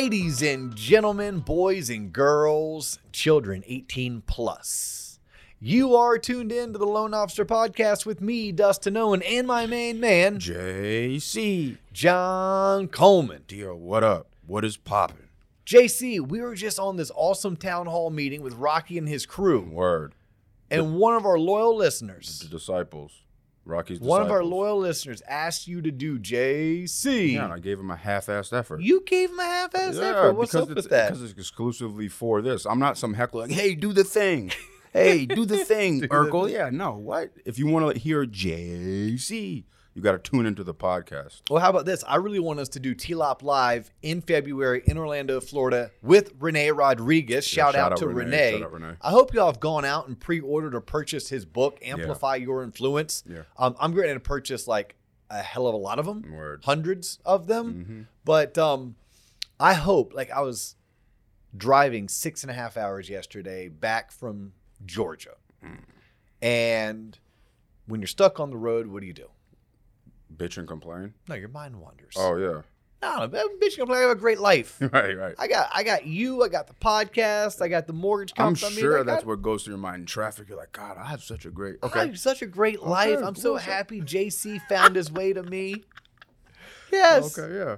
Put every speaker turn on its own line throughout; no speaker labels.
Ladies and gentlemen, boys and girls, children 18 plus. You are tuned in to the Loan Officer Podcast with me, Dustin Owen, and my main man,
JC.
John Coleman.
Dear, what up? What is poppin'?
JC, we were just on this awesome town hall meeting with Rocky and his crew,
Word.
and one of our loyal listeners, The
disciples. Rocky's
one of our loyal listeners asked you to do JC.
Yeah, and I gave him a half-assed effort.
You gave him a half-ass
yeah,
effort. What's up with that?
Because it's exclusively for this. I'm not some heckler like, hey, do the thing. Hey, do the thing,
Do
Urkel. Yeah, no, what? If you want to hear JC, you got to tune into the podcast.
Well, how about this? I really want us to do T-Lop Live in February in Orlando, Florida with Rene Rodriguez. Shout,
shout
out,
out
to
Rene.
Rene.
Shout out Rene.
I hope y'all have gone out and pre-ordered or purchased his book, Amplify Your Influence.
Yeah.
Um, I'm going to purchase like a hell of a lot of them,
Word.
hundreds of them.
hmm
But um, I hope, like I was driving six and a half hours yesterday back from Georgia.
Mm.
And when you're stuck on the road, what do you do?
Bitch and complain.
No, your mind wanders.
Oh yeah.
No, bitch, I'm like, I have a great life.
right, right.
I got, I got you. I got the podcast. I got the mortgage
I'm sure that's
got-
what goes through your mind in traffic. You're like, God, I have such a great.
I have such a great life. I'm so happy. JC found his way to me. Yes.
Okay. Yeah.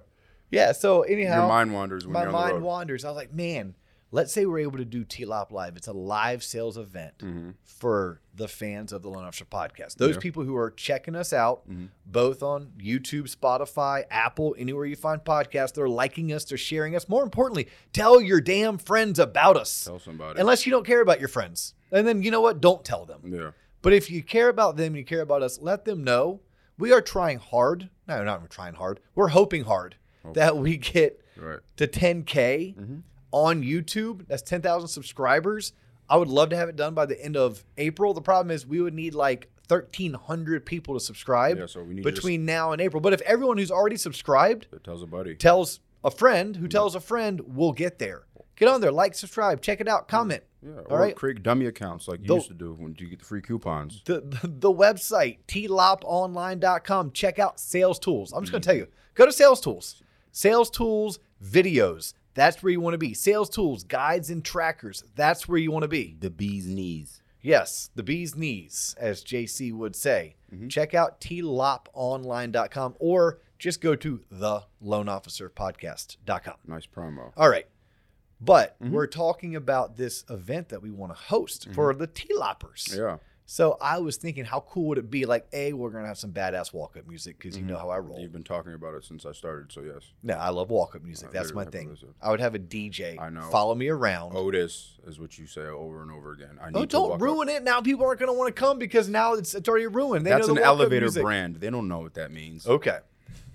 Yeah. So anyhow,
Your mind wanders when
my
you're on the
mind wanders. I was like, man, let's say we're able to do T-Lop Live. It's a live sales event
Mhm.
for the fans of the Loan Officer podcast. Those
Yeah.
people who are checking us out,
Mhm.
both on YouTube, Spotify, Apple, anywhere you find podcasts, they're liking us, they're sharing us. More importantly, tell your damn friends about us.
Tell somebody.
Unless you don't care about your friends. And then you know what? Don't tell them.
yeah.
But if you care about them you care about us, let them know. We are trying hard. No, not trying hard. We're hoping hard
Hope.
that we get
Right.
to 10K
Mhm.
On YouTube. That's 10,000 subscribers. I would love to have it done by the end of April. The problem is we would need like 1,300 people to subscribe
Yeah. So we need to
between now and April. But if everyone who's already subscribed
tells a buddy.
tells a friend who mm-hmm. tells a friend, we'll get there. Get on there, like, subscribe, check it out, mm-hmm. comment.
Yeah.
All
Or
right.
create dummy accounts like you
The-
used to do when you get the free coupons.
the, the, the website tloponline.com check out sales tools i'm just going to mm-hmm. tell you go to sales tools sales tools videos that's where you want to be sales tools guides and trackers that's where you want to be
The bee's knees.
yes the bee's knees as jc would say mm-hmm. check out tloponline.com or just go to the loanofficerpodcast.com
Nice promo.
all right but mm-hmm. we're talking about this event that we want to host mm-hmm. for the T-Loppers.
Yeah.
So I was thinking, how cool would it be? Like, a, we're gonna have some badass walk-up music because you know how I roll.
You've been talking about it since I started, so yes.
No, I love walk-up music.
I
That's my thing. I would have a DJ.
I know.
Follow me around.
Otis is what you say over and over again. I
Oh, don't ruin it. Now people aren't gonna want to come because now it's, it's already ruined. They
That's
know
an
the walk-up
elevator
music.
brand. They don't know what that means.
Okay.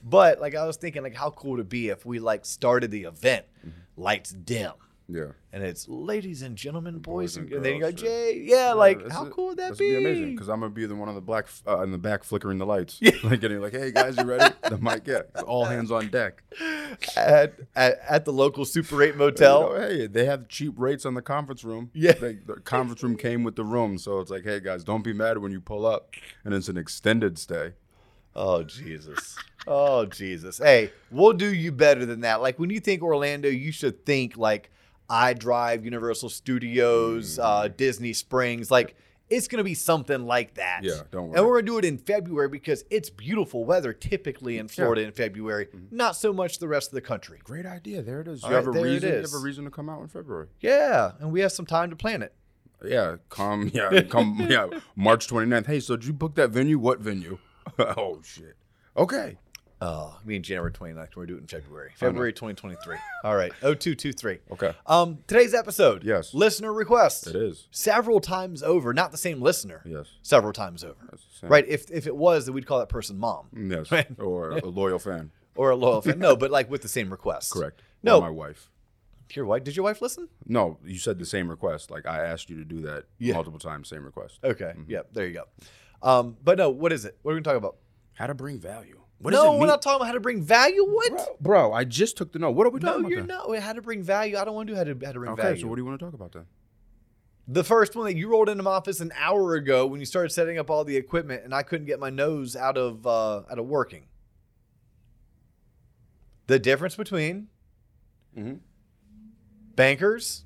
But like I was thinking, like how cool would it be if we like started the event,
Mm-hmm.
lights dim,
Yeah.
and it's ladies and gentlemen, boys,
Boys
and,
and
and then you go
girls, yeah.
Jay, yeah, like how
it.
cool would that
That's
be?
amazing because I'm gonna be the one on the black uh, in the back flickering the lights, like getting like, "Hey guys, you ready?" the mic, yeah, all hands on deck.
at, at at the local Super Eight motel.
You know, hey, they have cheap rates on the conference room.
Yeah.
They- the conference room came with the room, so it's like, hey guys, don't be mad when you pull up, and it's an extended stay.
Oh Jesus. Oh Jesus. Hey, we'll do you better than that. Like when you think Orlando, you should think like I Drive, Universal Studios, uh, Disney Springs. Like it's gonna be something like that.
Yeah, don't worry.
And we're gonna do it in February because it's beautiful weather typically in Florida in February. Not so much the rest of the country.
Great idea. There it is. You
All
have
right,
a
there it
reason. You have a reason to come out in February.
Yeah, and we have some time to plan it.
Yeah, come. Yeah, come. yeah, March 29th. Hey, so did you book that venue? What venue? oh shit. Okay.
Oh, I mean January 29th. We're doing it in February. February 2023. All right. 0223.
Okay.
Um, today's episode.
Yes.
Listener request.
It is.
several times over, not the same listener,
Yes.
several times over.
That's the same.
Right? If if it was, then we'd call that person mom
Yes.
Right.
Or a loyal fan.
or a loyal fan. No, but like with the same request.
Correct.
No.
Or my wife.
Your wife? Did your wife listen?
No, you said the same request. Like I asked you to do that
Yeah.
multiple times. Same request.
Okay. Yep. There you go. Um, but no, what is it? What are we gonna talk about?
How to bring value. What
no, we're not talking about how to bring value. What?
Bro, bro, I just took the note. What are we
no,
talking about?
No, you're
then?
not. How to bring value? I don't want to do how to how to bring
Okay,
value.
so what do you want to talk about then?
the first one that you rolled into my office an hour ago when you started setting up all the equipment, and I couldn't get my nose out of uh, out of working. The difference between
Mhm.
bankers,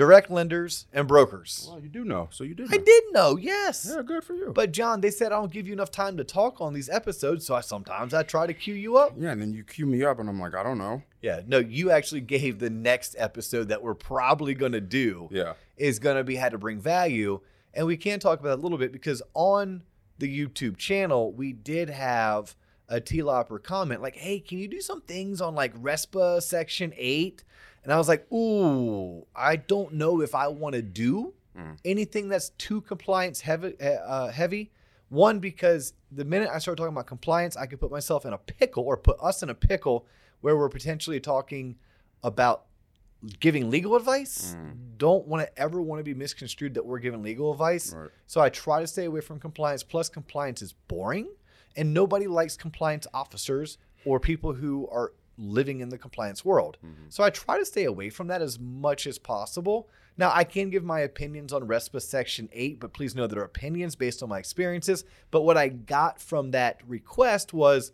direct lenders, and brokers.
Well, you do know, so you did.
I did know, yes.
Yeah, good for you.
But John, they said I don't give you enough time to talk on these episodes, so I sometimes I try to cue you up.
yeah, and then you cue me up, and I'm like, I don't know.
Yeah, no, you actually gave the next episode that we're probably going to do
Yeah.
is going to be how to bring value, and we can talk about that a little bit because on the YouTube channel we did have a T-Lopper comment like, "Hey, can you do some things on like RESPA Section 8?" And I was like, "Ooh, I don't know if I want to do
Mm.
anything that's too compliance heavy. Uh, heavy. One because the minute I start talking about compliance, I could put myself in a pickle or put us in a pickle where we're potentially talking about giving legal advice.
Mm.
Don't want to ever want to be misconstrued that we're giving legal advice.
Right.
So I try to stay away from compliance. Plus, compliance is boring, and nobody likes compliance officers or people who are living in the compliance world. Mm-hmm. So I try to stay away from that as much as possible. Now, I can give my opinions on RESPA Section 8, but please know they're opinions based on my experiences. But what I got from that request was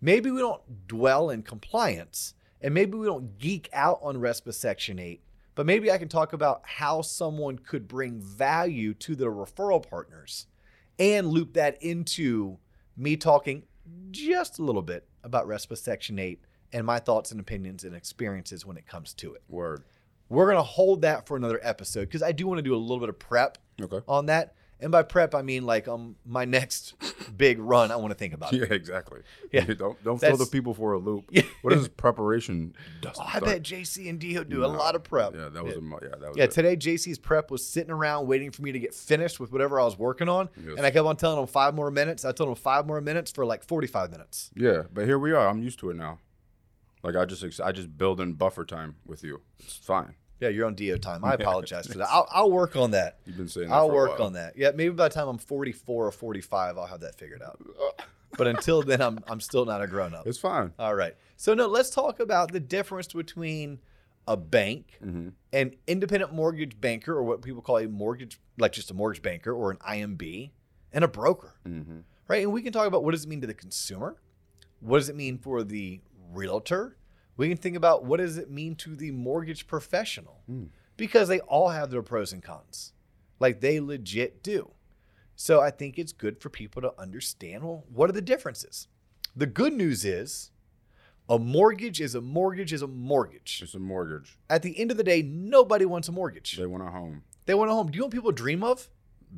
maybe we don't dwell in compliance and maybe we don't geek out on RESPA Section 8, but maybe I can talk about how someone could bring value to their referral partners and loop that into me talking just a little bit about RESPA Section 8 and my thoughts and opinions and experiences when it comes to it.
Word.
We're going to hold that for another episode because I do want to do a little bit of prep
Okay.
on that. And by prep, I mean like um my next big run. I want to think about it.
Yeah, exactly.
Yeah.
don't don't throw the people for a loop.
Yeah.
What is preparation? Dust,
Oh, I bet JC and D.O. do a lot of prep.
Yeah, that was a mo- yeah, that was
Yeah,
it.
today JC's prep was sitting around waiting for me to get finished with whatever I was working on.
Yes.
And I kept on telling him five more minutes. I told him five more minutes for like 45 minutes.
yeah, but here we are. I'm used to it now. Like I just I just build in buffer time with you. It's fine.
Yeah, you're on D.O. time. I apologize for that. I'll, I'll work on that.
You've been saying that
I'll
for a
work on that. Yeah, maybe by the time I'm 44 or 45, I'll have that figured out. But until then, I'm, I'm still not a grown up.
It's fine.
All right. So, no, let's talk about the difference between a bank,
hmm
an independent mortgage banker, or what people call a mortgage, like just a mortgage banker or an IMB, and a broker.
hmm
right? And we can talk about what does it mean to the consumer? What does it mean for the realtor? We can think about what does it mean to the mortgage professional?
Mm.
Because they all have their pros and cons. Like they legit do. So I think it's good for people to understand well, what are the differences? The good news is a mortgage is a mortgage is a mortgage.
It's a mortgage.
At the end of the day, nobody wants a mortgage.
They want a home.
They want a home. Do you know what people dream of?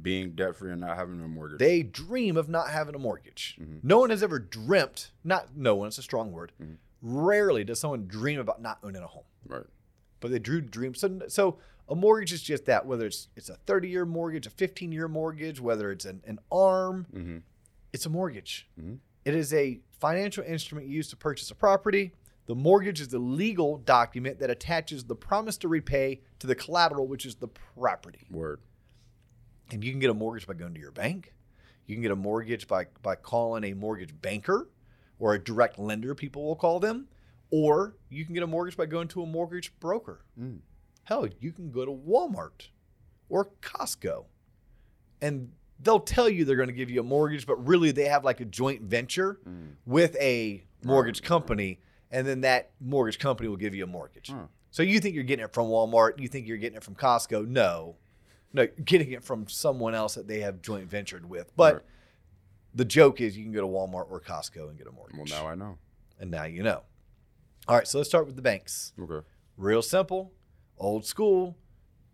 Being debt free and not having a mortgage.
They dream of not having a mortgage.
Mhm.
No one has ever dreamt, not no one, it's a strong word.
Mhm.
Rarely does someone dream about not owning a home.
right.
But they drew dreams. So, so a mortgage is just that, whether it's it's a 30 year mortgage, a 15 year mortgage, whether it's an, an arm,
hmm
it's a mortgage.
Mhm.
It is a financial instrument used to purchase a property. The mortgage is the legal document that attaches the promise to repay to the collateral, which is the property.
Word.
And you can get a mortgage by going to your bank. You can get a mortgage by by calling a mortgage banker or a direct lender, people will call them. Or you can get a mortgage by going to a mortgage broker.
Mm.
Hell, you can go to Walmart or Costco and they'll tell you they're going to give you a mortgage, but really they have like a joint venture
Mm.
with a mortgage company, and then that mortgage company will give you a mortgage.
Huh.
So you think you're getting it from Walmart, you think you're getting it from Costco. No. No, getting it from someone else that they have joint ventured with. But
Right.
The joke is you can go to Walmart or Costco and get a mortgage.
Well, now I know.
and now you know. All right, so let's start with the banks.
Okay.
Real simple, old school.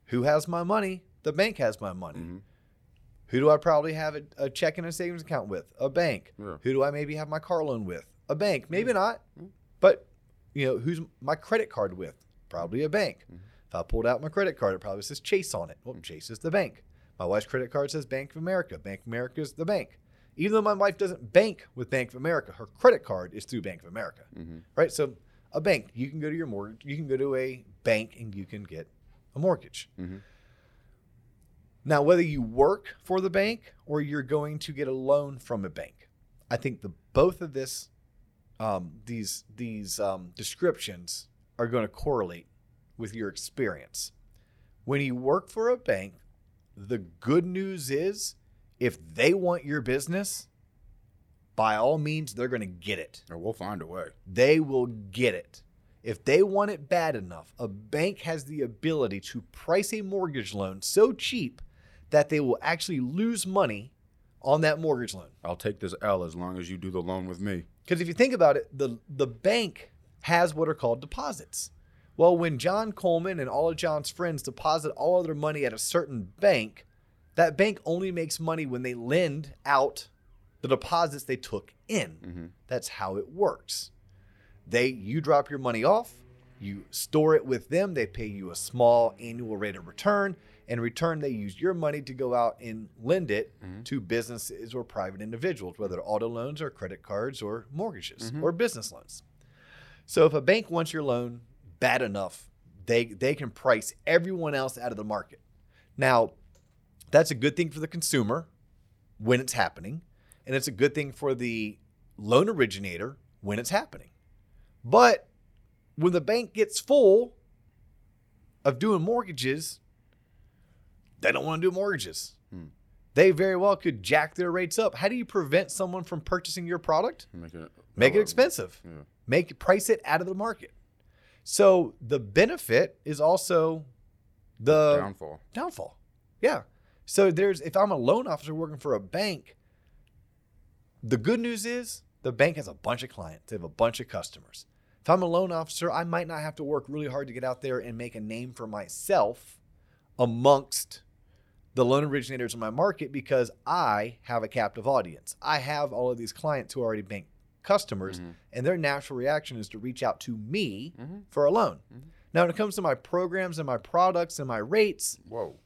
Who has my money? The bank has my money.
hmm
Who do I probably have a, a checking and savings account with? A bank.
Yeah.
Who do I maybe have my car loan with? A bank. Maybe not.
Mm.
But you know, who's my credit card with? Probably a bank.
Mhm.
If I pulled out my credit card, it probably says Chase on it. Well, Chase is the bank. My wife's credit card says Bank of America. Bank of America is the bank. Even though my wife doesn't bank with Bank of America, her credit card is through Bank of America.
hmm
Right? So a bank, you can go to your mortgage, you can go to a bank and you can get a mortgage.
hmm
Now, whether you work for the bank or you're going to get a loan from a bank, I think the both of this, um, these these um, descriptions are going to correlate with your experience. When you work for a bank, the good news is if they want your business, by all means, they're going to get it.
Or we'll find a way.
They will get it. If they want it bad enough, a bank has the ability to price a mortgage loan so cheap that they will actually lose money on that mortgage loan.
I'll take this L as long as you do the loan with me.
Because if you think about it, the the bank has what are called deposits. Well, when John Coleman and all of John's friends deposit all of their money at a certain bank, that bank only makes money when they lend out the deposits they took in. Mm-hmm. That's how it works. They you drop your money off, you store it with them, they pay you a small annual rate of return. In return, they use your money to go out and lend it mm-hmm. to businesses or private individuals, whether auto loans or credit cards or mortgages mm-hmm. or business loans. So if a bank wants your loan bad enough, they they can price everyone else out of the market. Now, that's a good thing for the consumer when it's happening, and it's a good thing for the loan originator when it's happening. But when the bank gets full of doing mortgages, they don't want to do mortgages. Hmm. They very well could jack their rates up. How do you prevent someone from purchasing your product?
Make it,
Make it expensive.
Yeah.
Make price it out of the market. So the benefit is also the
Downfall.
downfall. Yeah. So there's if I'm a loan officer working for a bank, the good news is the bank has a bunch of clients. They have a bunch of customers. If I'm a loan officer, I might not have to work really hard to get out there and make a name for myself amongst the loan originators in my market because I have a captive audience. I have all of these clients who are already bank customers, mm-hmm. and their natural reaction is to reach out to me mm-hmm. for a loan. Mm-hmm. Now, when it comes to my programs and my products and my rates,
Whoa.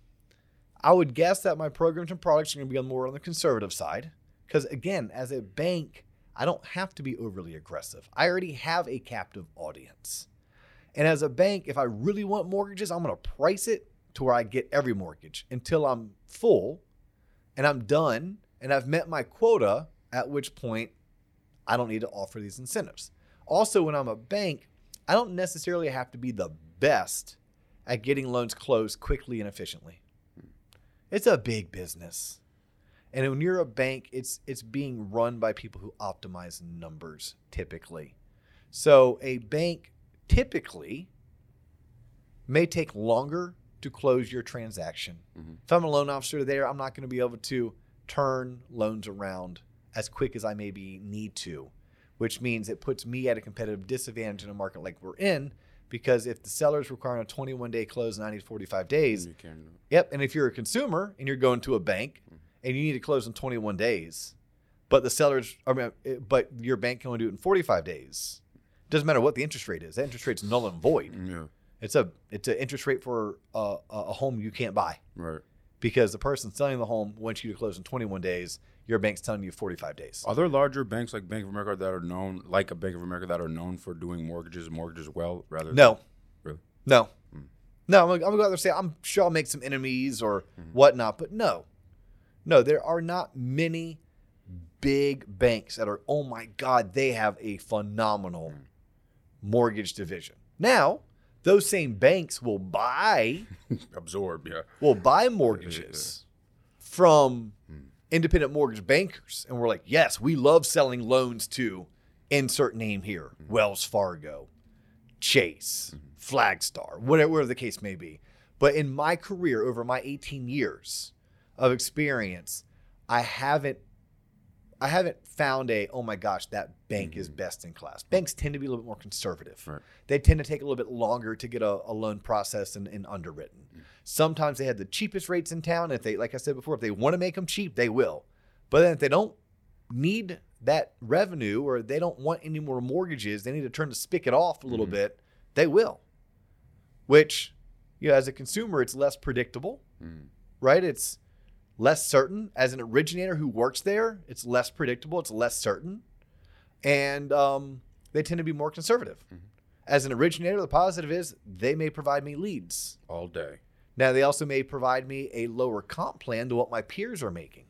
I would guess that my programs and products are going to be on more on the conservative side. Because again, as a bank, I don't have to be overly aggressive. I already have a captive audience. And as a bank, if I really want mortgages, I'm going to price it to where I get every mortgage until I'm full and I'm done and I've met my quota, at which point I don't need to offer these incentives. Also, when I'm a bank, I don't necessarily have to be the best at getting loans closed quickly and efficiently. It's a big business. And when you're a bank, it's it's being run by people who optimize numbers typically. So a bank typically may take longer to close your transaction. Mm-hmm. If I'm a loan officer there, I'm not going to be able to turn loans around as quick as I maybe need to, which means it puts me at a competitive disadvantage in a market like we're in because if the seller is requiring a 21 day close and I need 45 days. Yep. And if you're a consumer and you're going to a bank and you need to close in 21 days, but the seller's, I mean, eh, but your bank can only do it in 45 days. Doesn't matter what the interest rate is. The interest rate's null and void.
Yeah.
It's a it's an interest rate for a a home you can't buy
Right.
Because the person selling the home wants you to close in 21 days. Your bank's telling you 45 days.
Are there larger banks like Bank of America that are known, like a Bank of America, that are known for doing mortgages and mortgages well, rather?
No,
Really?
no, hmm. no. I'm gonna, I'm gonna go out there and say I'm sure I'll make some enemies or mm-hmm. whatnot, but no, no. There are not many big banks that are. Oh my God, they have a phenomenal hmm. mortgage division. Now, those same banks will buy
Absorb. Yeah.
will buy mortgages from hmm. independent mortgage bankers. And we're like, yes, we love selling loans to insert name here hmm. Wells Fargo, Chase, hmm. Flagstar, whatever, whatever the case may be. But in my career, over my 18 years of experience, I haven't. I haven't found a oh my gosh that bank is mm. best in class. Banks tend to be a little bit more conservative.
Right.
They tend to take a little bit longer to get a, a loan processed and, and underwritten. Mm. Sometimes they have the cheapest rates in town. If they, like I said before, if they want to make them cheap, they will. But then if they don't need that revenue or they don't want any more mortgages, they need to turn the spigot off a little mm. bit, they will. Which, you know, as a consumer, it's less predictable, right? It's less certain. As an originator who works there, it's less predictable, it's less certain. And um, they tend to be more conservative. As an originator, the positive is they may provide me leads.
All day.
Now, they also may provide me a lower comp plan to what my peers are making.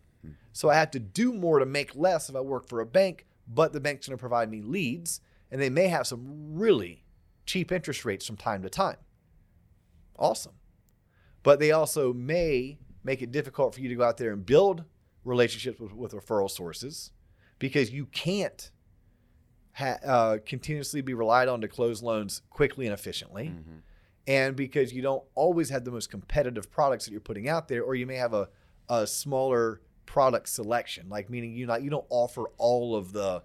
So I have to do more to make less if I work for a bank, but the bank's going to provide me leads, and they may have some really cheap interest rates from time to time. Awesome. But they also may make it difficult for you to go out there and build relationships with, with referral sources because you can't ha- uh, continuously be relied on to close loans quickly and efficiently,
Mhm.
and because you don't always have the most competitive products that you're putting out there, or you may have a, a smaller product selection, like meaning you not you don't offer all of the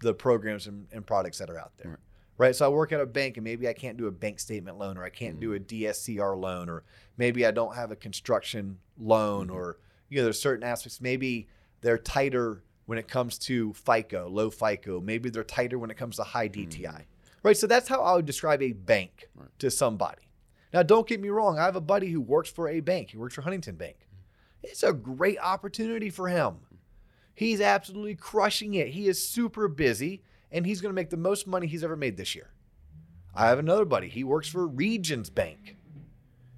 the programs and, and products that are out there.
Right.
Right. So I work at a bank and maybe I can't do a bank statement loan or I can't do mm-hmm. a DSCR loan or maybe I don't have a construction loan
Mhm.
or you know there's certain aspects maybe they're tighter when it comes to FICO, low FICO, maybe they're tighter when it comes to high DTI. Mm-hmm. Right? So that's how I would describe a bank
Right.
to somebody. Now don't get me wrong, I have a buddy who works for a bank. He works for Huntington Bank. Mm-hmm. It's a great opportunity for him. He's absolutely crushing it. He is super busy and he's going to make the most money he's ever made this year. I have another buddy. He works for Regions Bank.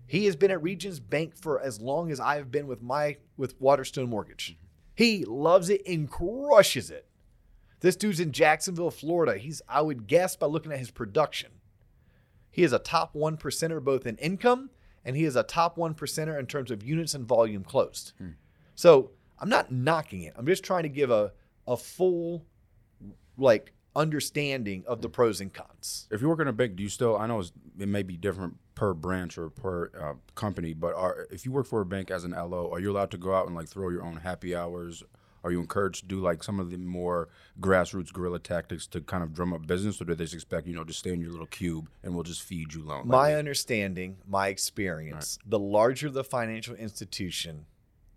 He has been at Regions Bank for as long as I've been with my with Waterstone Mortgage. He loves it and crushes it. This dude's in Jacksonville, Florida. He's I would guess by looking at his production. He is a top one percenter both in income and he is a top one percenter in terms of units and volume closed.
Hmm.
So I'm not knocking it. I'm just trying to give a a full like understanding of the pros and cons.
If you work in a bank, do you still? I know it's, it may be different per branch or per uh, company, but are if you work for a bank as an LO, are you allowed to go out and like throw your own happy hours? Are you encouraged to do like some of the more grassroots guerrilla tactics to kind of drum up business, or do they just expect you know just stay in your little cube and we'll just feed you loans?
My understanding, my experience, the larger the financial institution,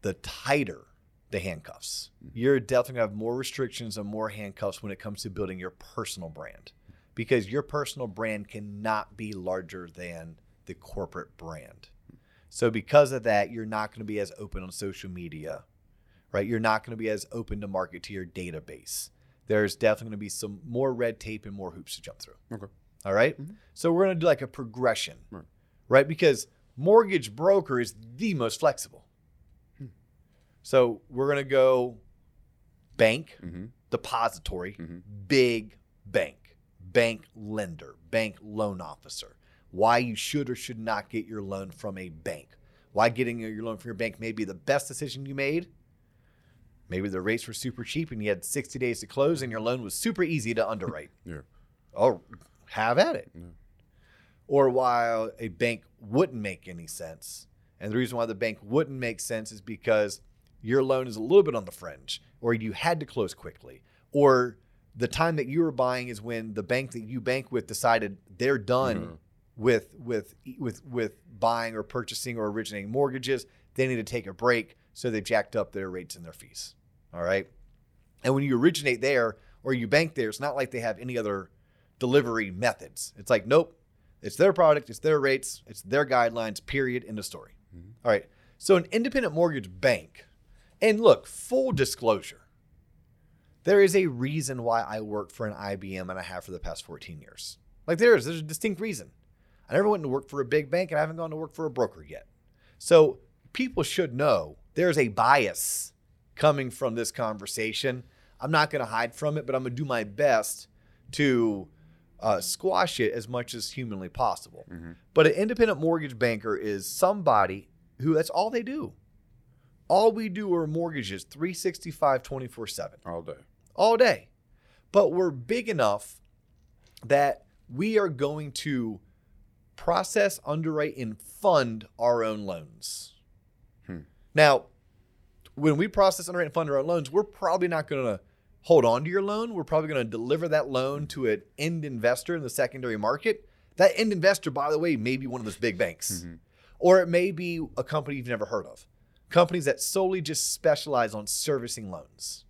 the tighter the handcuffs. You're definitely gonna have more restrictions and more handcuffs when it comes to building your personal brand. Because your personal brand cannot be larger than the corporate brand. So because of that, you're not going to be as open on social media, right? You're not going to be as open to market to your database. There's definitely going to be some more red tape and more hoops to jump through.
Okay.
All right?
Mhm.
So we're going to do like a progression,
Right.
right? Because mortgage broker is the most flexible. So we're going to go bank,
Mm-hmm.
depository,
Mhm.
big bank, bank lender, bank loan officer. Why you should or should not get your loan from a bank. Why getting your loan from your bank may be the best decision you made. Maybe the rates were super cheap and you had 60 days to close and your loan was super easy to underwrite.
Yeah.
Oh, have at it.
Yeah.
Or while a bank wouldn't make any sense. And the reason why the bank wouldn't make sense is because your loan is a little bit on the fringe, or you had to close quickly, or the time that you were buying is when the bank that you bank with decided they're done
Mhm.
with with with with buying or purchasing or originating mortgages. They need to take a break, so they jacked up their rates and their fees. All right. And when you originate there or you bank there, it's not like they have any other delivery methods. It's like, nope, it's their product, it's their rates, it's their guidelines, period, end of story.
Mhm.
All right. So an independent mortgage bank, and look, full disclosure, there is a reason why I work for an IMB and I have for the past 14 years. Like there is, there's a distinct reason. I never went to work for a big bank and I haven't gone to work for a broker yet. So people should know there's a bias coming from this conversation. I'm not going to hide from it, but I'm going to do my best to uh, squash it as much as humanly possible.
Mhm.
But an independent mortgage banker is somebody who that's all they do. All we do are mortgages 365, 24 7
All day.
all day. But we're big enough that we are going to process, underwrite, and fund our own loans.
Hmm.
Now, when we process, underwrite, and fund our own loans, we're probably not going to hold on to your loan. We're probably going to deliver that loan to an end investor in the secondary market. That end investor, by the way, may be one of those big banks,
Mhm.
or it may be a company you've never heard of. Companies that solely just specialize on servicing loans.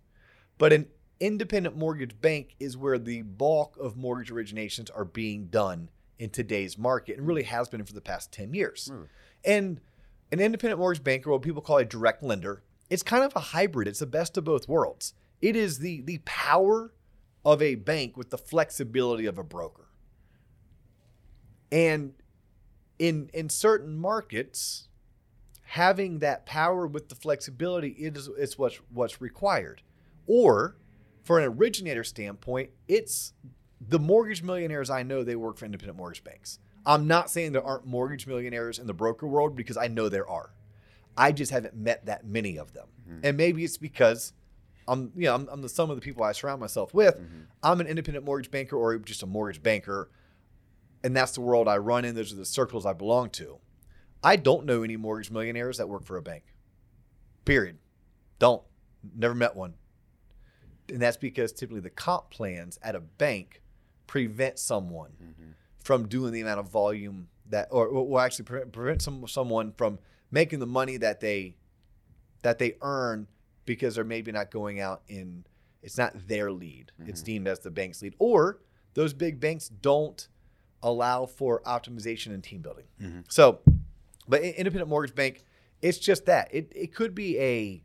But an independent mortgage bank is where the bulk of mortgage originations are being done in today's market and really has been for the past 10 years.
Really?
And an independent mortgage banker, what people call a direct lender, it's kind of a hybrid. It's the best of both worlds. It is the the power of a bank with the flexibility of a broker. And in in certain markets, having that power with the flexibility is is what's what's required. Or for an originator standpoint, it's the mortgage millionaires I know they work for independent mortgage banks. I'm not saying there aren't mortgage millionaires in the broker world because I know there are. I just haven't met that many of them. And maybe it's because I'm you know I'm, I'm the sum of the people I surround myself with.
Mm-hmm.
I'm an independent mortgage banker or just a mortgage banker, and that's the world I run in. Those are the circles I belong to. I don't know any mortgage millionaires that work for a bank. Period. Don't. Never met one. And that's because typically the comp plans at a bank prevent someone
Mm-hmm.
from doing the amount of volume that, or, will actually prevent, prevent some, someone from making the money that they that they earn because they're maybe not going out in. It's not their lead. It's deemed as the bank's lead, or those big banks don't allow for optimization and team building.
Mhm.
So, but independent mortgage bank, it's just that. It it could be a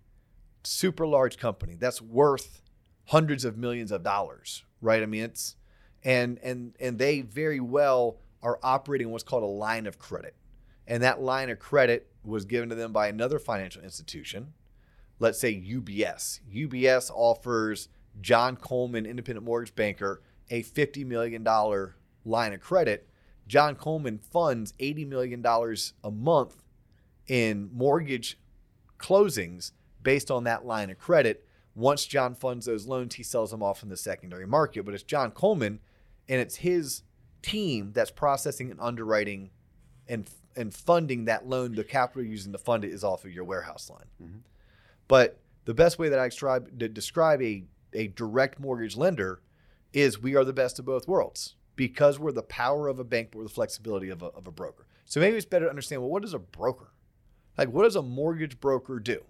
super large company that's worth hundreds of millions of dollars, right? I mean, it's and and and they very well are operating what's called a line of credit. And that line of credit was given to them by another financial institution. Let's say UBS. UBS offers John Coleman, independent mortgage banker, a $50 million line of credit. John Coleman funds $80 million a month in mortgage closings based on that line of credit. Once John funds those loans, he sells them off in the secondary market. But it's John Coleman and it's his team that's processing and underwriting and and funding that loan. The capital you're using to fund it is off of your warehouse line.
Mhm.
But the best way that I describe to describe a, a direct mortgage lender is we are the best of both worlds because we're the power of a bank, but we're the flexibility of a, of a broker. So maybe it's better to understand well, what is a broker? Like, what does a mortgage broker do?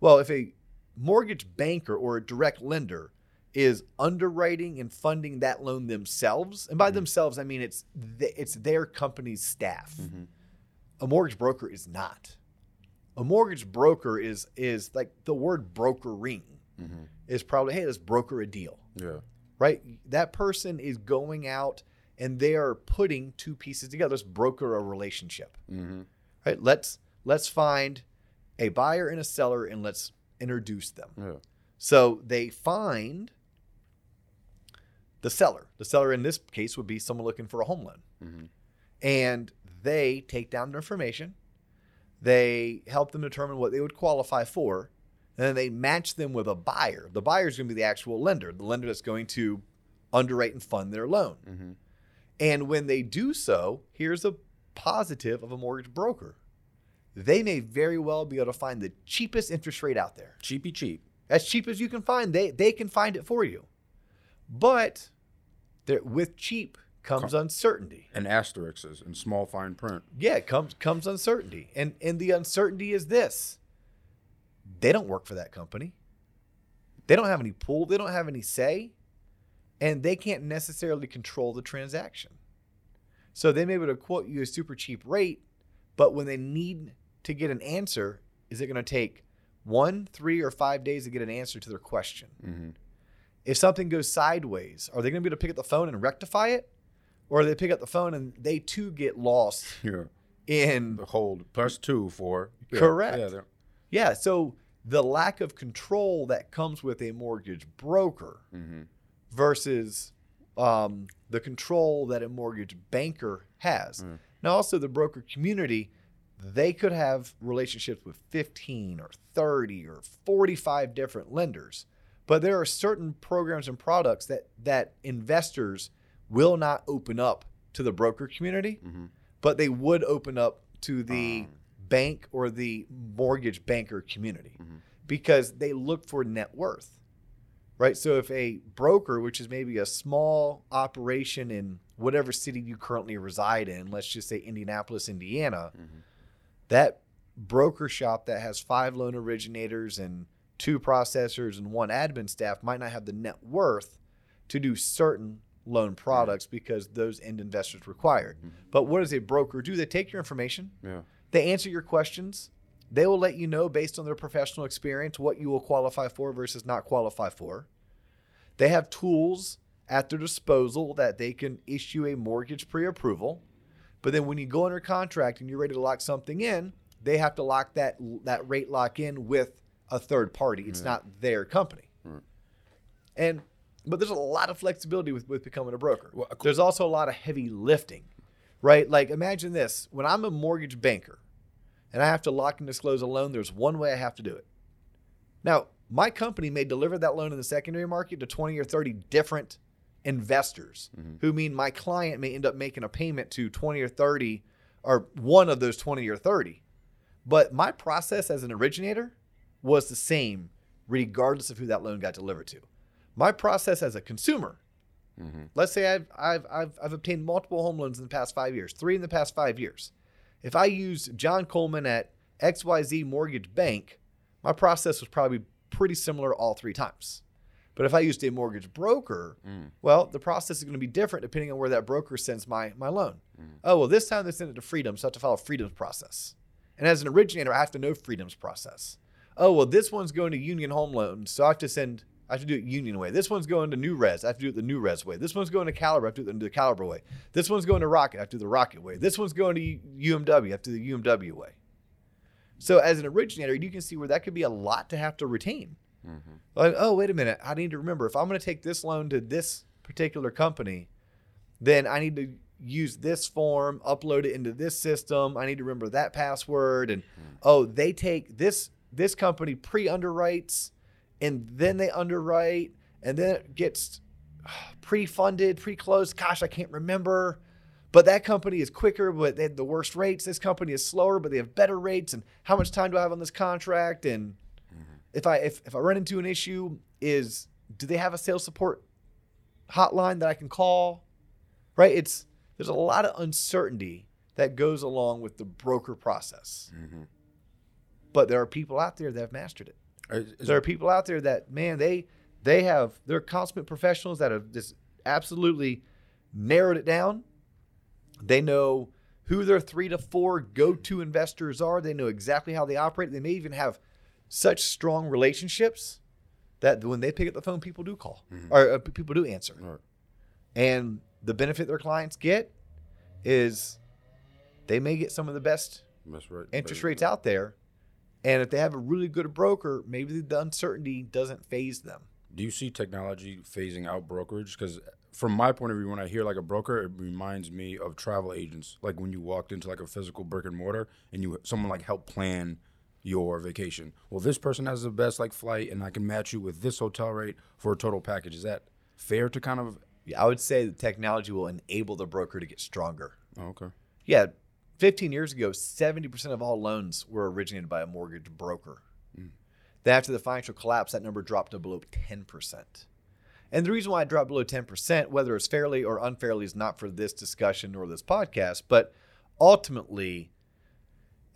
Well, if a mortgage banker or a direct lender is underwriting and funding that loan themselves, and by themselves I mean it's th- it's their company's staff.
Mhm.
A mortgage broker is not. A mortgage broker is is like the word brokering
Mhm.
is probably hey let's broker a deal
Yeah.
Right? That person is going out and they are putting two pieces together. Let's broker a relationship,
Mm-hmm.
right? Let's let's find a buyer and a seller and let's introduce them.
Yeah.
So they find the seller. The seller in this case would be someone looking for a home loan,
Mm-hmm.
and they take down their information. They help them determine what they would qualify for, and then they match them with a buyer. The buyer is going to be the actual lender, the lender that's going to underwrite and fund their loan.
Mm-hmm.
And when they do so, here's a positive of a mortgage broker. They may very well be able to find the cheapest interest rate out there.
Cheapy cheap.
As cheap as you can find, they they can find it for you. But there, with cheap comes uncertainty.
And asterisks and small fine print.
Yeah, it comes comes uncertainty. And and the uncertainty is this. They don't work for that company. They don't have any pull, they don't have any say, and they can't necessarily control the transaction. So they may be able to quote you a super cheap rate, but when they need to get an answer, is it going to take one, three, or five days to get an answer to their question?
Mm-hmm.
If something goes sideways, are they going to be able to pick up the phone and rectify it? Or they pick up the phone and they too get lost
Yeah.
in
The hold plus two for yeah,
Correct.
Yeah.
Yeah, so the lack of control that comes with a mortgage broker
Mhm.
versus um, the control that a mortgage banker has.
Mm.
Now, also the broker community, they could have relationships with 15 or 30 or 45 different lenders, but there are certain programs and products that that investors will not open up to the broker community,
Mhm.
but they would open up to the
Um.
Bank or the mortgage banker community
Mhm.
because they look for net worth. Right? So if a broker, which is maybe a small operation in whatever city you currently reside in, let's just say Indianapolis, Indiana,
Mhm.
that broker shop that has five loan originators and two processors and one admin staff might not have the net worth to do certain loan products because those end investors required.
Mhm.
But what does a broker do? They take your information,
Yeah.
They answer your questions. They will let you know based on their professional experience what you will qualify for versus not qualify for. They have tools at their disposal that they can issue a mortgage pre approval. But then when you go under contract and you're ready to lock something in, they have to lock that that rate lock in with a third party. It's
Yeah.
not their company.
Right.
And but there's a lot of flexibility with, with becoming a broker.
Well,
there's also a lot of heavy lifting, right? Like imagine this: when I'm a mortgage banker and I have to lock and disclose a loan, there's one way I have to do it. Now, my company may deliver that loan in the secondary market to 20 or 30 different investors mm-hmm. who mean my client may end up making a payment to 20 or 30 or one of those 20 or 30. But my process as an originator was the same regardless of who that loan got delivered to. My process as a consumer, Mm-hmm. let's say I've, I've, I've, I've obtained multiple home loans in the past five years, three in the past five years. If I use John Coleman at XYZ Mortgage Bank, my process was probably pretty similar all three times. But if I used a mortgage broker, mm. well, the process is going to be different depending on where that broker sends my, my loan. Mm. Oh, well, this time they sent it to Freedom, so I have to follow Freedom's process. And as an originator, I have to know Freedom's process. Oh, well, this one's going to Union Home Loans, so I have to send, I have to do it Union way. This one's going to NewRez, I have to do it the NewRez way. This one's going to Caliber, I have to do it the Caliber way. This one's going to Rocket, I have to do the Rocket way. This one's going to UWM, I have to do the UWM way. So as an originator, you can see where that could be a lot to have to retain. Mm-hmm. Like, oh, wait a minute. I need to remember if I'm going to take this loan to this particular company, then I need to use this form, upload it into this system. I need to remember that password. And mm-hmm. oh, they take this this company pre-underwrites and then they underwrite and then it gets ah, pre-funded, pre-closed. Gosh, I can't remember. But that company is quicker, but they have the worst rates. This company is slower, but they have better rates. And how much time do I have on this contract? And mm-hmm. if I if, if I run into an issue, is do they have a sales support hotline that I can call? Right? It's there's a lot of uncertainty that goes along with the broker process. Mm-hmm. But there are people out there that have mastered it.
Is-
There are people out there that man they they have they're consummate professionals that have just absolutely narrowed it down. They know who their three to four go-to investors are. They know exactly how they operate. They may even have such strong relationships that when they pick up the phone, people do call or uh, people do answer.
Right.
And the benefit their clients get is they may get some of the best
right.
interest
Right.
rates out there. And if they have a really good broker, maybe the uncertainty doesn't phase them.
Do you see technology phasing out brokerage? Because from my point of view, when I hear like a broker, it reminds me of travel agents. Like when you walked into like a physical brick and mortar, and you someone like helped plan your vacation. Well, this person has the best like flight, and I can match you with this hotel rate for a total package. Is that fair to kind of?
Yeah, I would say that technology will enable the broker to get stronger.
Oh, okay.
Yeah, 15 years ago, 70% of all loans were originated by a mortgage broker. Hmm. Then after the financial collapse, that number dropped to below 10%. And the reason why it dropped below 10%, whether it's fairly or unfairly, is not for this discussion or this podcast, but ultimately,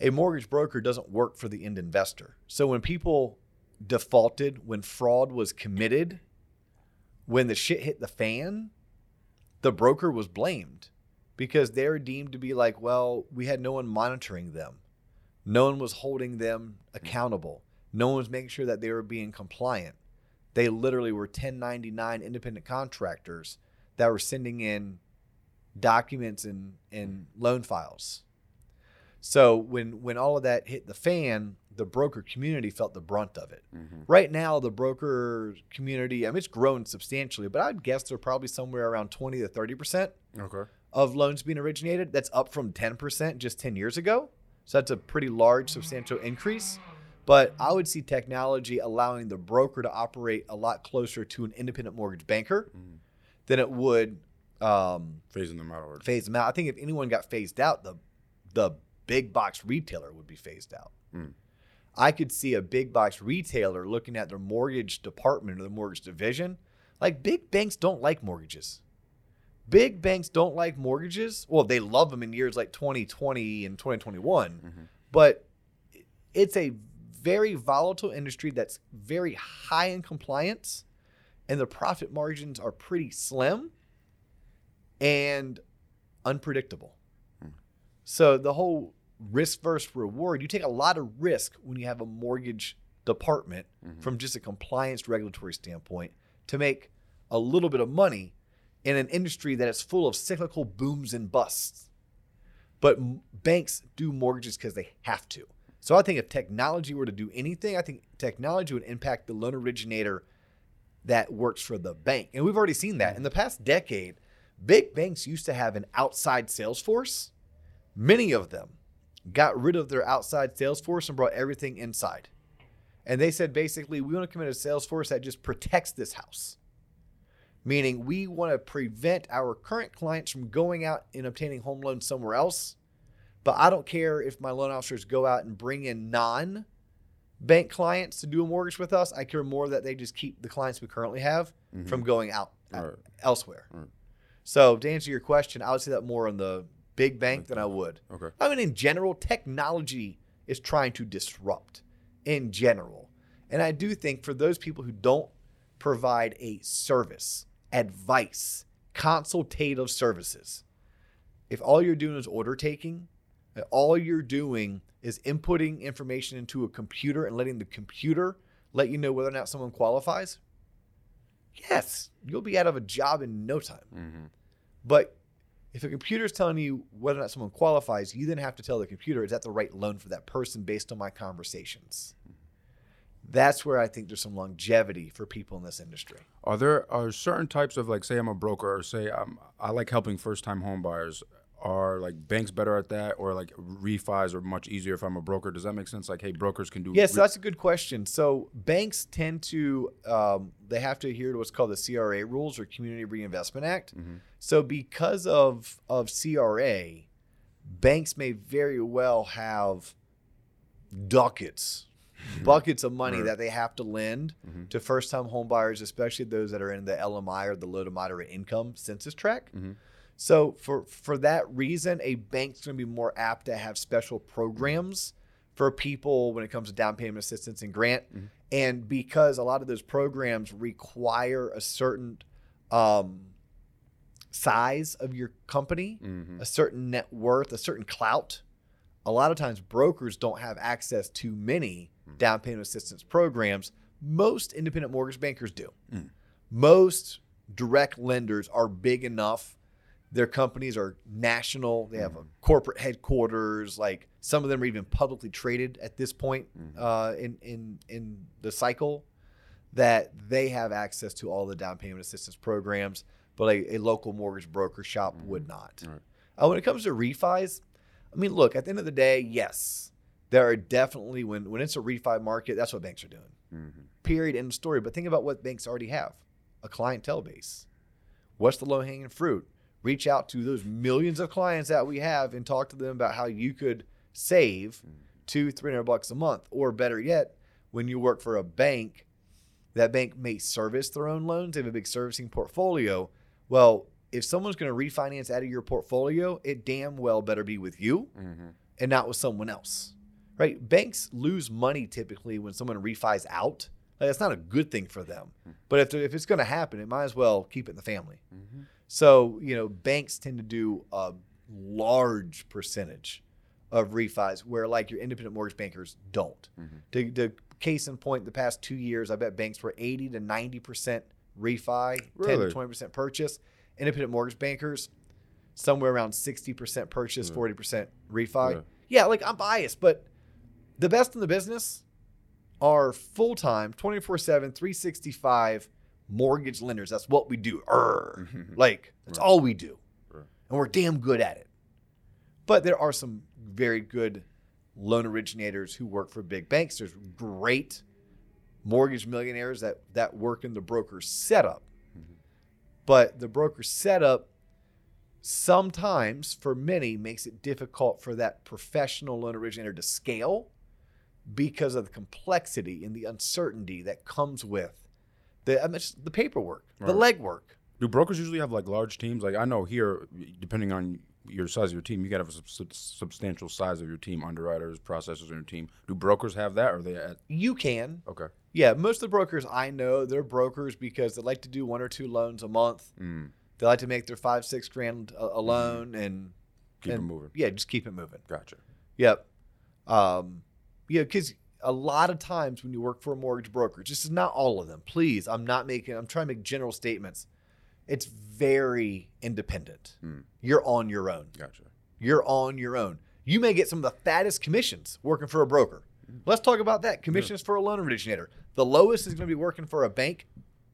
a mortgage broker doesn't work for the end investor. So when people defaulted, when fraud was committed, when the shit hit the fan, the broker was blamed because they're deemed to be like, well, we had no one monitoring them. No one was holding them accountable. No one was making sure that they were being compliant. They literally were 1099 independent contractors that were sending in documents and, and loan files. So when when all of that hit the fan, the broker community felt the brunt of it. Mm-hmm. Right now, the broker community, I mean, it's grown substantially, but I'd guess they're probably somewhere around 20 to 30 percent
Okay.
Of loans being originated. That's up from 10% just 10 years ago. So that's a pretty large, substantial increase. But I would see technology allowing the broker to operate a lot closer to an independent mortgage banker than it would um,
Phasing them out. Or,
phase them out. I think if anyone got phased out, the the big box retailer would be phased out.
Mm.
I could see a big box retailer looking at their mortgage department or the mortgage division. Like big banks don't like mortgages. Big banks don't like mortgages. Well, they love them in years like 2020 and 2021, mm-hmm. but it's a very volatile industry that's very high in compliance, and the profit margins are pretty slim and unpredictable. Hmm. So the whole risk versus reward, you take a lot of risk when you have a mortgage department mm-hmm. from just a compliance regulatory standpoint to make a little bit of money in an industry that is full of cyclical booms and busts. But m- banks do mortgages because they have to. So I think if technology were to do anything, I think technology would impact the loan originator that works for the bank. And we've already seen that. Mm. In the past decade, big banks used to have an outside sales force. Many of them got rid of their outside sales force and brought everything inside. And they said basically, we want to commit a sales force that just protects this house. Meaning, we want to prevent our current clients from going out and obtaining home loans somewhere else. But I don't care if my loan officers go out and bring in non bank clients to do a mortgage with us. I care more that they just keep the clients we currently have
Mhm.
from going out uh,
Right.
elsewhere.
Right.
So, to answer your question, I would say that more on the big bank than I would.
Okay.
I mean, in general, technology is trying to disrupt in general. And I do think for those people who don't provide a service, advice, consultative services, if all you're doing is order taking, all you're doing is inputting information into a computer and letting the computer let you know whether or not someone qualifies, yes, you'll be out of a job in no time.
Mm-hmm.
But if a computer is telling you whether or not someone qualifies, you then have to tell the computer, is that the right loan for that person based on my conversations? That's where I think there's some longevity for people in this industry.
Are there are certain types of like say I'm a broker or say I'm I like helping first time home buyers. Are like banks better at that or like refis are much easier if I'm a broker? Does that make sense? Like, hey, brokers can do
Yes,
re-
that's a good question. So banks tend to um, they have to adhere to what's called the CRA rules or Community Reinvestment Act.
Mhm.
So because of of CRA, banks may very well have ducats, buckets of money
Right.
that they have to lend
Mhm.
to first time home buyers, especially those that are in the LMI or the low to moderate income census tract.
Mhm.
So for for that reason, a bank's going to be more apt to have special programs for people when it comes to down payment assistance and grant.
Mhm.
And because a lot of those programs require a certain um, size of your company,
Mhm.
a certain net worth, a certain clout, a lot of times brokers don't have access to many. Down payment assistance programs. Most independent mortgage bankers do.
Mm.
Most direct lenders are big enough. Their companies are national. They have a corporate headquarters. Like some of them are even publicly traded at this point
Mhm.
uh, in in in the cycle. That they have access to all the down payment assistance programs, but a, a local mortgage broker shop would not.
Right.
Uh, when it comes to refis, I mean, look, at the end of the day, yes, there are definitely when when it's a refi market, that's what banks are doing.
Mhm.
Period. End of story. But think about what banks already have: a clientele base. What's the low hanging fruit? Reach out to those millions of clients that we have and talk to them about how you could save two, three hundred bucks a month, or better yet, when you work for a bank, that bank may service their own loans. They have a big servicing portfolio. Well, if someone's going to refinance out of your portfolio, it damn well better be with you
Mhm.
and not with someone else. Right? Banks lose money typically when someone refis out. Like, that's not a good thing for them. But if, if it's going to happen, it might as well keep it in the family.
Mhm.
So, you know, banks tend to do a large percentage of refis where like your independent mortgage bankers don't.
Mhm.
To, to case in point, the past two years, I bet banks were 80 to 90% refi, 10 to 20% purchase. Independent mortgage bankers, somewhere around 60% purchase,
Yeah.
40% refi.
Yeah.
Yeah, like I'm biased, but the best in the business are full time, 24 7, 365 mortgage lenders. That's what we do.
Mhm.
Like, that's
Right.
all we do.
Right.
And we're damn good at it. But there are some very good loan originators who work for big banks. There's great mortgage millionaires that, that work in the broker setup.
Mhm.
But the broker setup sometimes, for many, makes it difficult for that professional loan originator to scale because of the complexity and the uncertainty that comes with the, I mean, just the paperwork, the legwork.
Do brokers usually have like large teams? Like I know here, depending on your size of your team, you got to have a sub- substantial size of your team, underwriters, processors in your team. Do brokers have that, or are they at
You can.
okay?
Yeah, most of the brokers I know, they're brokers because they like to do one or two loans a month.
Mm,
They like to make their five, six grand a, a loan and
keep it moving.
Yeah, just keep it moving.
Gotcha.
Yep. Um, yeah, because a lot of times when you work for a mortgage broker, just not all of them. Please, I'm not making. I'm trying to make general statements. It's very independent.
Mm.
You're on your own.
Gotcha.
You're on your own. You may get some of the fattest commissions working for a broker. Let's talk about that. Commissions for a loan originator. The lowest is going to be working for a bank,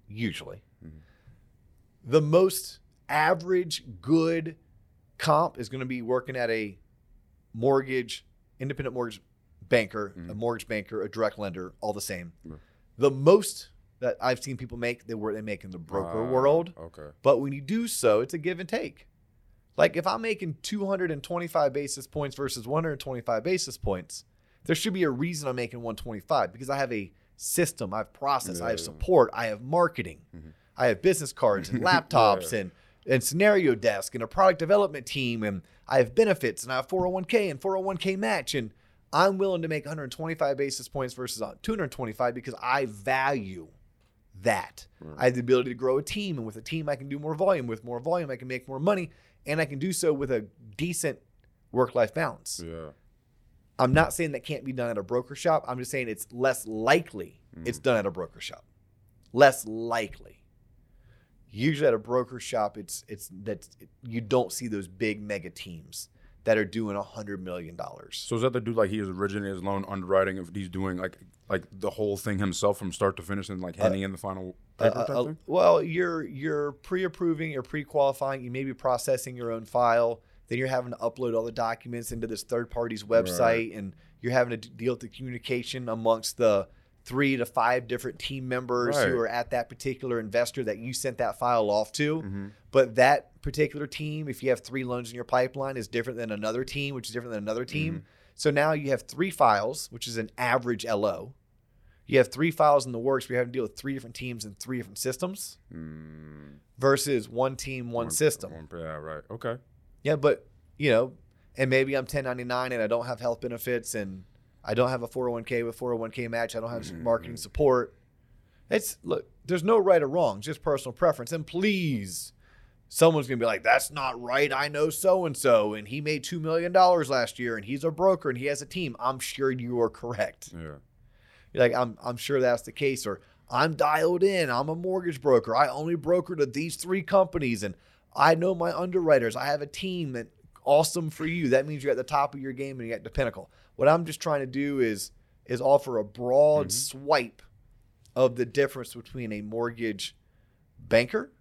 usually.
Mhm.
The most average good comp is going to be working at a mortgage, independent mortgage banker, a mortgage banker, a direct lender, all the same. The most that I've seen people make, they were they make in the broker
Ah,
world.
Okay.
But when you do so, it's a give and take. Like if I'm making 225 basis points versus 125 basis points, there should be a reason I'm making 125 because I have a system, I have process, I have support, I have marketing,
Mhm.
I have business cards and laptops
Yeah.
and and scenario desk and a product development team and I have benefits and I have 401k and 401k match and I'm willing to make 125 basis points versus 225 because I value that. I have the ability to grow a team, and with a team, I can do more volume. With more volume, I can make more money, and I can do so with a decent work life balance.
Yeah.
I'm not saying that can't be done at a broker shop. I'm just saying it's less likely mm. it's done at a broker shop. Less likely. Usually at a broker shop, it's it's that you don't see those big mega teams that are doing a hundred million dollars.
So is that the dude like he is originating his loan underwriting if he's doing like like the whole thing himself from start to finish and like handing in the final paper
Uh, uh, well, you're you're pre-approving, you're pre-qualifying. You may be processing your own file. Then you're having to upload all the documents into this third party's website, and you're having to deal with the communication amongst the three to five different team members who are at that particular investor that you sent that file off to.
Mm-hmm.
But that particular team, if you have three loans in your pipeline, is different than another team, which is different than another team.
Mm-hmm.
So now you have three files, which is an average LO. You have three files in the works. We have to deal with three different teams and three different systems
Mm,
versus one team, one, system.
one- yeah, right. Okay.
Yeah, but you know, and maybe I'm 1099 and I don't have health benefits and I don't have a 401k with 401k match. I don't have
Mhm.
marketing support. It's look, there's no right or wrong, just personal preference. And please, someone's gonna be like, "That's not right." I know so and so, and he made two million dollars last year, and he's a broker and he has a team. I'm sure you are correct.
Yeah.
You're like, I'm, I'm sure that's the case. Or I'm dialed in. I'm a mortgage broker. I only broker to these three companies and I know my underwriters. I have a team that awesome for you. That means you're at the top of your game and you're at the pinnacle. What I'm just trying to do is is offer a broad
Mhm.
swipe of the difference between a mortgage banker,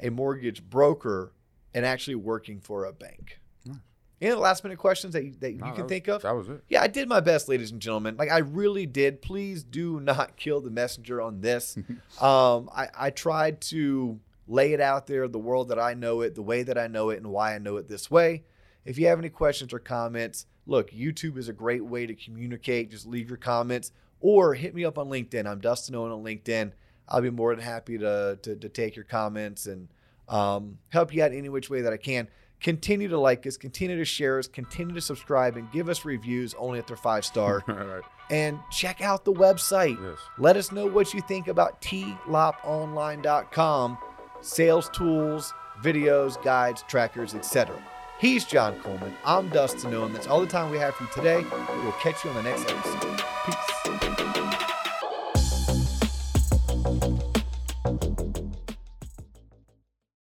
a mortgage broker, and actually working for a bank.
Nice.
Any last minute questions that you, that
No,
you
that
can
was-
think of?
That was it.
Yeah, I did my best, ladies and gentlemen. Like I really did. Please do not kill the messenger on this. um, I, I tried to lay it out there, the world that I know it, the way that I know it, and why I know it this way. If you have any questions or comments, look, YouTube is a great way to communicate. Just leave your comments or hit me up on LinkedIn. I'm Dustin Owen on LinkedIn. I'll be more than happy to to, to take your comments and um, help you out any which way that I can. Continue to like us, continue to share us, continue to subscribe, and give us reviews only if they're five star.
Right.
and check out the website.
Yes.
Let us know what you think about tloponline.com, sales tools, videos, guides, trackers, etc. He's John Coleman. I'm Dustin Owen. That's all the time we have for today. We'll catch you on the next episode. Peace.